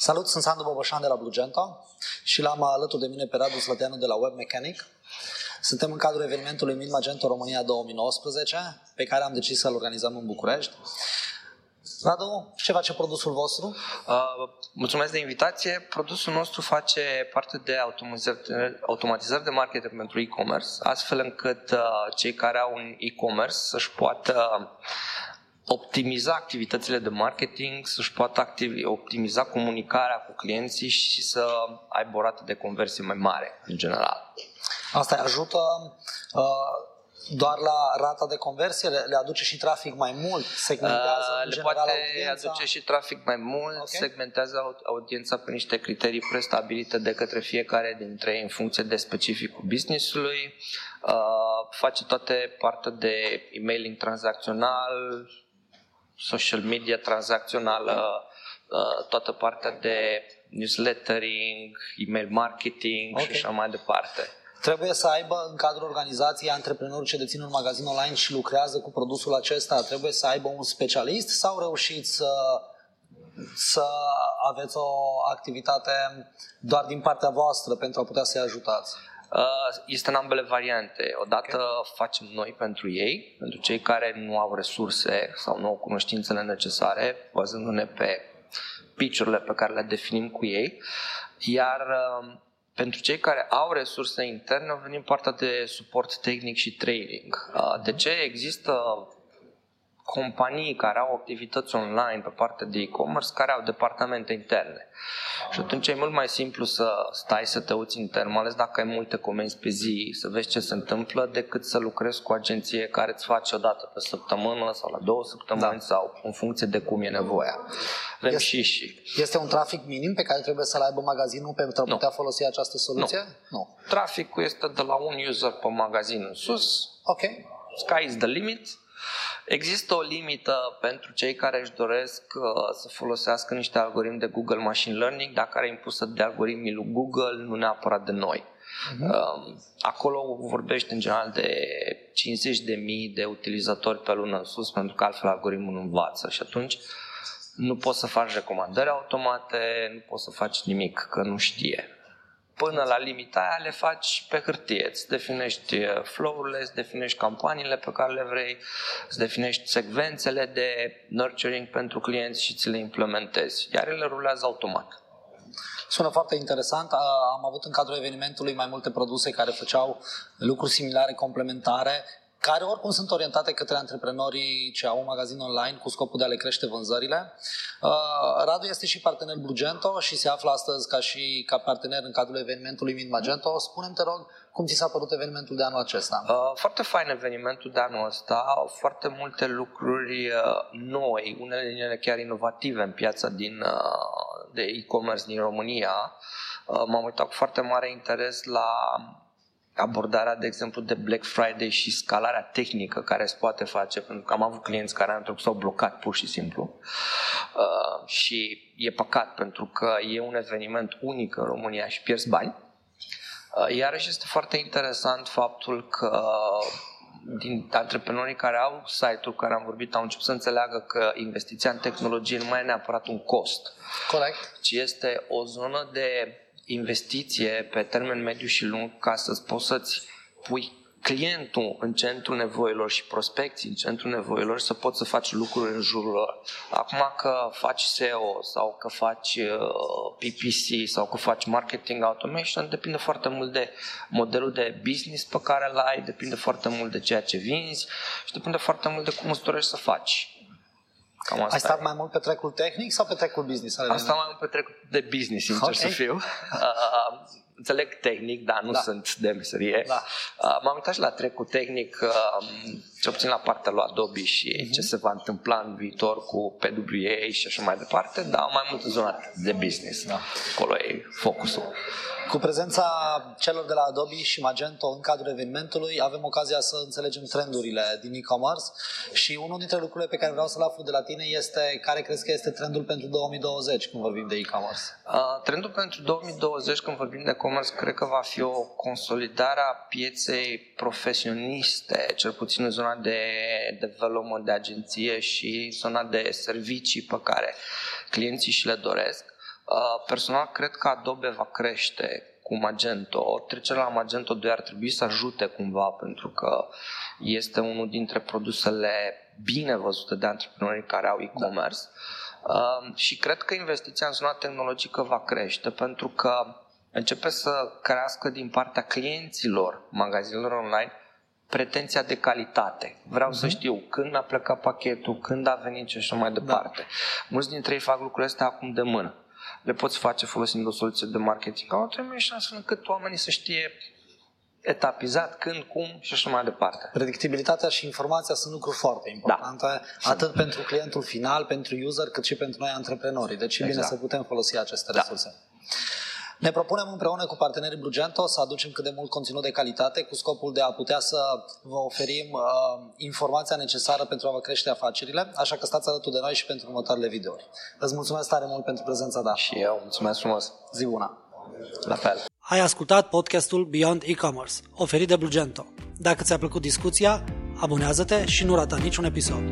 Salut, sunt Sandu Boboșan de la Blugento și l-am alături de mine pe Radu Slăteanu de la Web Mechanic. Suntem în cadrul evenimentului Min Magento România 2019, pe care am decis să-l organizăm în București. Radu, ce face produsul vostru? Uh, mulțumesc de invitație. Produsul nostru face parte de automatizări, automatizări de marketing pentru e-commerce, astfel încât uh, cei care au un e-commerce să-și poată optimiza activitățile de marketing, să-și poată activi, optimiza comunicarea cu clienții și să aibă o rată de conversie mai mare, în general. Asta ajută uh, doar la rata de conversie? Le aduce și trafic mai mult? Segmentează uh, în Le general poate audiența? aduce și trafic mai mult, okay. segmentează audiența pe niște criterii prestabilite de către fiecare dintre ei în funcție de specificul businessului, uh, face toate partea de emailing tranzacțional, social media tranzacțională, uh, toată partea de newslettering, email marketing okay. și așa mai departe. Trebuie să aibă în cadrul organizației antreprenori ce dețin un magazin online și lucrează cu produsul acesta, trebuie să aibă un specialist sau reușiți să, să aveți o activitate doar din partea voastră pentru a putea să-i ajutați? Uh, este în ambele variante. Odată okay. facem noi pentru ei, pentru cei care nu au resurse sau nu au cunoștințele necesare, bazându-ne pe pitch pe care le definim cu ei, iar uh, pentru cei care au resurse interne, venim partea de suport tehnic și training. Uh, de ce există companii care au activități online pe partea de e-commerce care au departamente interne. Și atunci e mult mai simplu să stai să te uiți intern, mai ales dacă ai multe comenzi pe zi, să vezi ce se întâmplă, decât să lucrezi cu o agenție care îți face o dată pe săptămână sau la două săptămâni da. sau în funcție de cum e nevoia. Vrem este, și și. Este un trafic minim pe care trebuie să-l aibă magazinul pentru a putea folosi această soluție? Nu. nu. Traficul este de la un user pe magazin în sus. Ok. Sky is the limit Există o limită pentru cei care își doresc uh, să folosească niște algoritmi de Google Machine Learning, dar care e impusă de algoritmii lui Google, nu neapărat de noi. Uh-huh. Acolo vorbește în general de 50 de mii de utilizatori pe lună în sus, pentru că altfel algoritmul nu învață și atunci nu poți să faci recomandări automate, nu poți să faci nimic, că nu știe până la limita aia le faci pe hârtie. Îți definești uh, flow-urile, îți definești campaniile pe care le vrei, îți definești secvențele de nurturing pentru clienți și ți le implementezi. Iar ele rulează automat. Sună foarte interesant. Am avut în cadrul evenimentului mai multe produse care făceau lucruri similare, complementare care oricum sunt orientate către antreprenorii ce au un magazin online cu scopul de a le crește vânzările. Uh, Radu este și partener Blugento și se află astăzi ca și ca partener în cadrul evenimentului Min Magento. Spune-mi, te rog, cum ți s-a părut evenimentul de anul acesta? Uh, foarte fain evenimentul de anul ăsta. Au foarte multe lucruri uh, noi, unele din ele chiar inovative în piața din, uh, de e-commerce din România. Uh, m-am uitat cu foarte mare interes la abordarea, de exemplu, de Black Friday și scalarea tehnică care se poate face, pentru că am avut clienți care am s-au blocat pur și simplu. Uh, și e păcat pentru că e un eveniment unic în România și pierzi bani. Uh, iarăși este foarte interesant faptul că din antreprenorii care au site-uri care am vorbit au început să înțeleagă că investiția în tehnologie nu mai e neapărat un cost. Corect. Ci este o zonă de investiție pe termen mediu și lung ca să poți să-ți pui clientul în centrul nevoilor și prospecții în centrul nevoilor să poți să faci lucruri în jurul lor. Acum că faci SEO sau că faci uh, PPC sau că faci marketing automation depinde foarte mult de modelul de business pe care îl ai, depinde foarte mult de ceea ce vinzi și depinde foarte mult de cum îți dorești să faci. Cam asta Ai stat e. mai mult pe trecul tehnic sau pe trecul business? Am stat mai mult pe trecul de business, sincer okay. să fiu. Uh, înțeleg tehnic, dar nu da. sunt de meserie. Da. Uh, m-am uitat și la trecul tehnic, uh, ce puțin la partea lui Adobe și uh-huh. ce se va întâmpla în viitor cu PWA și așa mai departe, dar mai mult în zona de business. Da. Acolo e focusul. Cu prezența celor de la Adobe și Magento în cadrul evenimentului, avem ocazia să înțelegem trendurile din e-commerce și unul dintre lucrurile pe care vreau să-l aflu de la tine este care crezi că este trendul pentru 2020 când vorbim de e-commerce? Uh, trendul pentru 2020 când vorbim de e-commerce cred că va fi o consolidare a pieței profesioniste, cel puțin în zona de development de agenție și zona de servicii pe care clienții și le doresc. Uh, personal, cred că Adobe va crește cu Magento. Trecerea la Magento 2 ar trebui să ajute cumva pentru că este unul dintre produsele bine văzute de antreprenorii care au e-commerce. Da. Uh, și cred că investiția în zona tehnologică va crește pentru că începe să crească din partea clienților magazinelor online pretenția de calitate. Vreau uh-huh. să mhm. știu când a plecat pachetul, când a venit și așa mai da. departe. Da. Mulți dintre ei fac lucrurile astea acum de mână. Le poți face folosind o soluție de marketing automation astfel încât oamenii să știe etapizat, când, cum și așa mai departe. Predictibilitatea și informația sunt lucruri foarte importante, da. atât pentru clientul final, pentru user, cât și pentru noi antreprenorii. Deci e exact. bine să putem folosi aceste da. resurse. Ne propunem împreună cu partenerii Blugento să aducem cât de mult conținut de calitate cu scopul de a putea să vă oferim uh, informația necesară pentru a vă crește afacerile, așa că stați alături de noi și pentru următoarele videouri. Îți mulțumesc tare mult pentru prezența ta. Și eu, mulțumesc frumos. Zi bună! La fel. Ai ascultat podcastul Beyond E-Commerce, oferit de Blugento. Dacă ți-a plăcut discuția, abonează-te și nu rata niciun episod.